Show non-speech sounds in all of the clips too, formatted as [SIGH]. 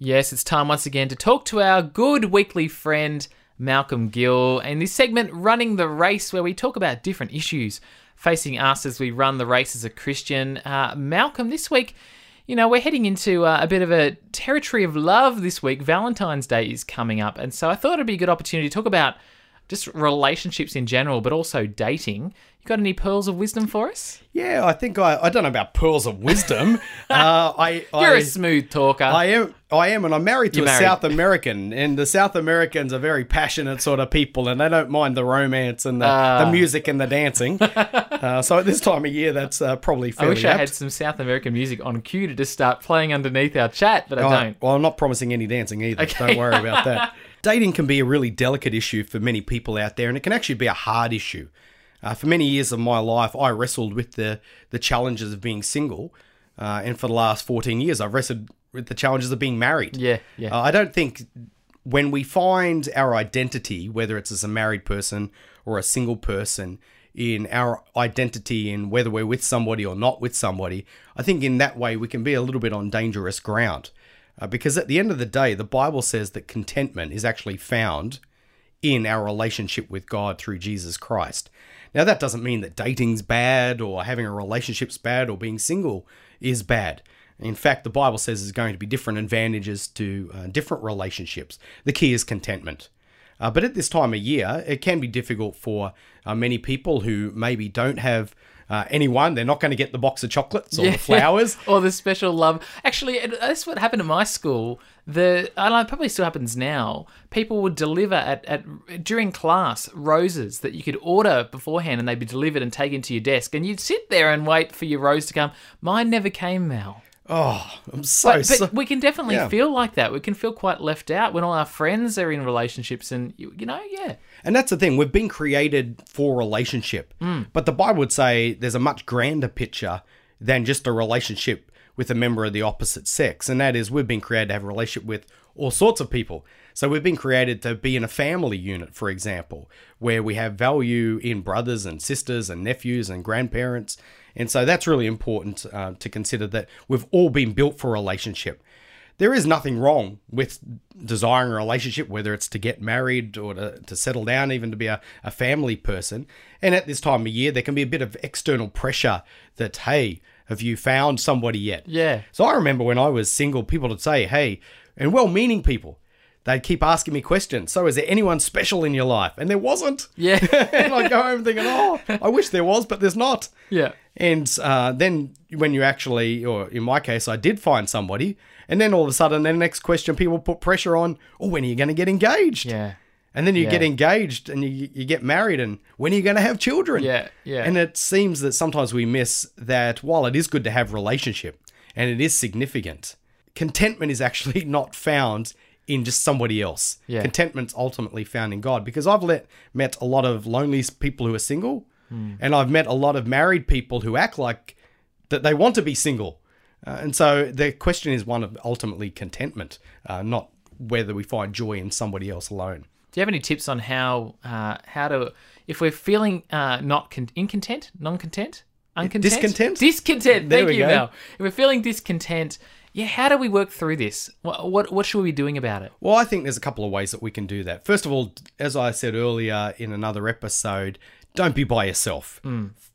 Yes, it's time once again to talk to our good weekly friend, Malcolm Gill, in this segment, Running the Race, where we talk about different issues facing us as we run the race as a Christian. Uh, Malcolm, this week, you know, we're heading into uh, a bit of a territory of love this week. Valentine's Day is coming up, and so I thought it'd be a good opportunity to talk about just relationships in general, but also dating. You got any pearls of wisdom for us? Yeah, I think I, I don't know about pearls of wisdom. [LAUGHS] uh, I, You're I, a smooth talker. I am, I am, and I'm married to You're a married. South American, and the South Americans are very passionate sort of people, and they don't mind the romance and the, Ah. the music and the dancing. [LAUGHS] uh, so at this time of year, that's uh, probably I wish I had some South American music on cue to just start playing underneath our chat, but I Oh, don't. Well, I'm not promising any dancing either. Okay. Don't worry about that. [LAUGHS] Dating can be a really delicate issue for many people out there, and it can actually be a hard issue. Uh, for many years of my life, I wrestled with the, the challenges of being single. Uh, and for the last 14 years, I've wrestled with the challenges of being married. Yeah, yeah. Uh, I don't think when we find our identity, whether it's as a married person or a single person, in our identity in whether we're with somebody or not with somebody, I think in that way we can be a little bit on dangerous ground. Uh, because at the end of the day, the Bible says that contentment is actually found in our relationship with God through Jesus Christ. Now, that doesn't mean that dating's bad or having a relationship's bad or being single is bad. In fact, the Bible says there's going to be different advantages to uh, different relationships. The key is contentment. Uh, but at this time of year, it can be difficult for uh, many people who maybe don't have uh, anyone. They're not going to get the box of chocolates or the [LAUGHS] flowers. [LAUGHS] or the special love. Actually, that's what happened at my school. The and it probably still happens now. People would deliver at, at during class roses that you could order beforehand, and they'd be delivered and taken to your desk, and you'd sit there and wait for your rose to come. Mine never came, Mal. Oh, I'm so, But, so we can definitely Yeah. feel like that. We can feel quite left out when all our friends are in relationships, and you, you know, yeah, And that's the thing, we've been created for relationship. Mm. But the Bible would say there's a much grander picture than just a relationship with a member of the opposite sex. And that is, we've been created to have a relationship with all sorts of people. So we've been created to be in a family unit, for example, where we have value in brothers and sisters and nephews and grandparents. And so that's really important uh, to consider that we've all been built for a relationship there is nothing wrong with desiring a relationship, whether it's to get married or to, to settle down, even to be a, a family person. And at this time of year, there can be a bit of external pressure that, hey, have you found somebody yet? Yeah. So I remember when I was single, people would say, hey, and well meaning people, they'd keep asking me questions. So is there anyone special in your life? And there wasn't. yeah, [LAUGHS] and I'd go home thinking, oh, I wish there was, but there's not. yeah. And uh, then when you actually, or in my case, I did find somebody, and then all of a sudden, the next question, people put pressure on, oh, when are you going to get engaged? Yeah. And then you Yeah. get engaged and you, you get married, and when are you going to have children? Yeah, yeah. And it seems that sometimes we miss that while it is good to have relationship and it is significant, contentment is actually [LAUGHS] not found in just somebody else. Yeah. Contentment's ultimately found in God because I've let, met a lot of lonely people who are single, Hmm. and I've met a lot of married people who act like that they want to be single. Uh, and so the question is one of ultimately contentment, uh, not whether we find joy in somebody else alone. Do you have any tips on how uh, how to if we're feeling uh, not con- incontent, non-content, uncontent, Discontent? discontent? There Thank we you, go. Mel. If we're feeling discontent, yeah, how do we work through this? What what, what should we be doing about it? Well, I think there's a couple of ways that we can do that. First of all, as I said earlier in another episode, don't be by yourself.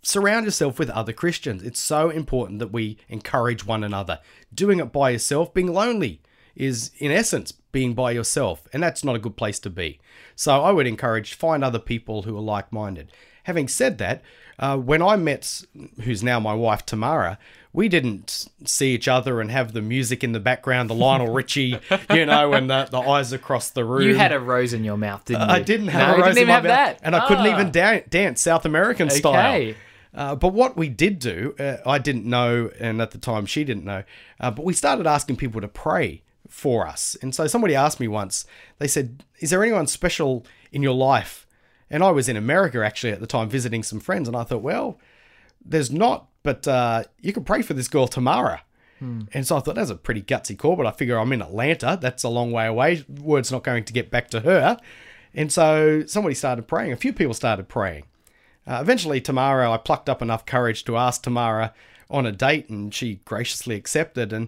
Surround yourself with other Christians. It's so important that we encourage one another. Doing it by yourself, being lonely, is in essence being by yourself, and that's not a good place to be. So I would encourage find other people who are like-minded. Having said that, uh, when I met, who's now my wife Tamara, we didn't see each other and have the music in the background, the Lionel [LAUGHS] Richie, you know, and the, the eyes across the room. You had a rose in your mouth, didn't you? I didn't have no, a rose didn't in my even have mouth, that, and I couldn't Ah. even dan- dance South American style. Okay. Uh, but what we did do, uh, I didn't know, and at the time she didn't know, uh, but we started asking people to pray for us. And so somebody asked me once, they said, Is there anyone special in your life? And I was in America actually at the time visiting some friends, and I thought, well, there's not, but uh, you can pray for this girl, Tamara. And so I thought that's a pretty gutsy call, but I figure I'm in Atlanta. That's a long way away. Word's not going to get back to her. And so somebody started praying. A few people started praying. Uh, eventually, Tamara, I plucked up enough courage to ask Tamara on a date, and she graciously accepted. And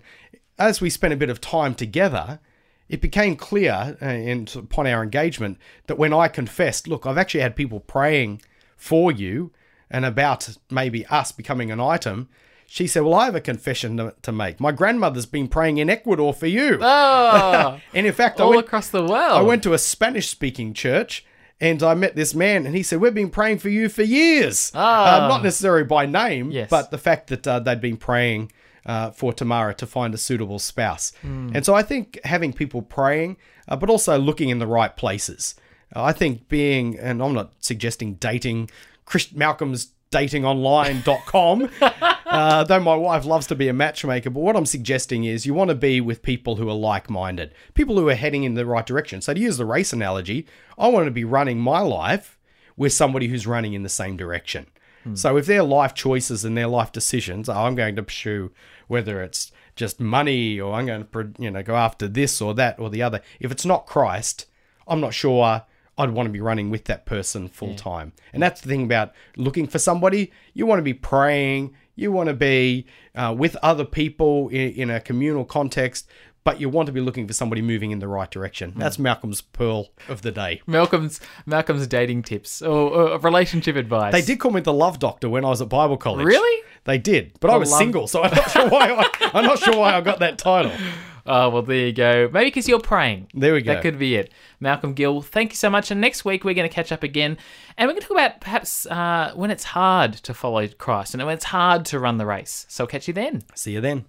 as we spent a bit of time together, it became clear uh, in, upon our engagement that when I confessed, look, I've actually had people praying for you and about maybe us becoming an item, she said, Well, I have a confession to, to make. My grandmother's been praying in Ecuador for you. Oh, [LAUGHS] and in fact, I all went, across the world. I went to a Spanish speaking church and I met this man and he said, We've been praying for you for years. Ah. Uh, not necessarily by name, Yes. but the fact that uh, they'd been praying uh, for Tamara to find a suitable spouse. Hmm. And so I think having people praying, uh, but also looking in the right places. I think being, and I'm not suggesting dating, Chris Malcolm's datingonline.com, [LAUGHS] uh, though my wife loves to be a matchmaker. But what I'm suggesting is you want to be with people who are like minded, people who are heading in the right direction. So to use the race analogy, I want to be running my life with somebody who's running in the same direction. So if their life choices and their life decisions, oh, I'm going to pursue whether it's just money or I'm going to you know go after this or that or the other. If it's not Christ, I'm not sure I'd want to be running with that person full time. And that's the thing about looking for somebody. You want to be praying. You want to be uh, with other people in, in a communal context, but you want to be looking for somebody moving in the right direction. That's Malcolm's pearl of the day. Malcolm's Malcolm's dating tips or, or relationship advice. They did call me the love doctor when I was at Bible college. Really? They did, but I was love- single, so I'm not sure why. I, I'm not sure why I got that title. Oh well, there you go. Maybe because you're praying. There we go. That could be it. Malcolm Gill, thank you so much. And next week we're going to catch up again, and we're going to talk about perhaps uh, when it's hard to follow Christ and when it's hard to run the race. So I'll catch you then. See you then.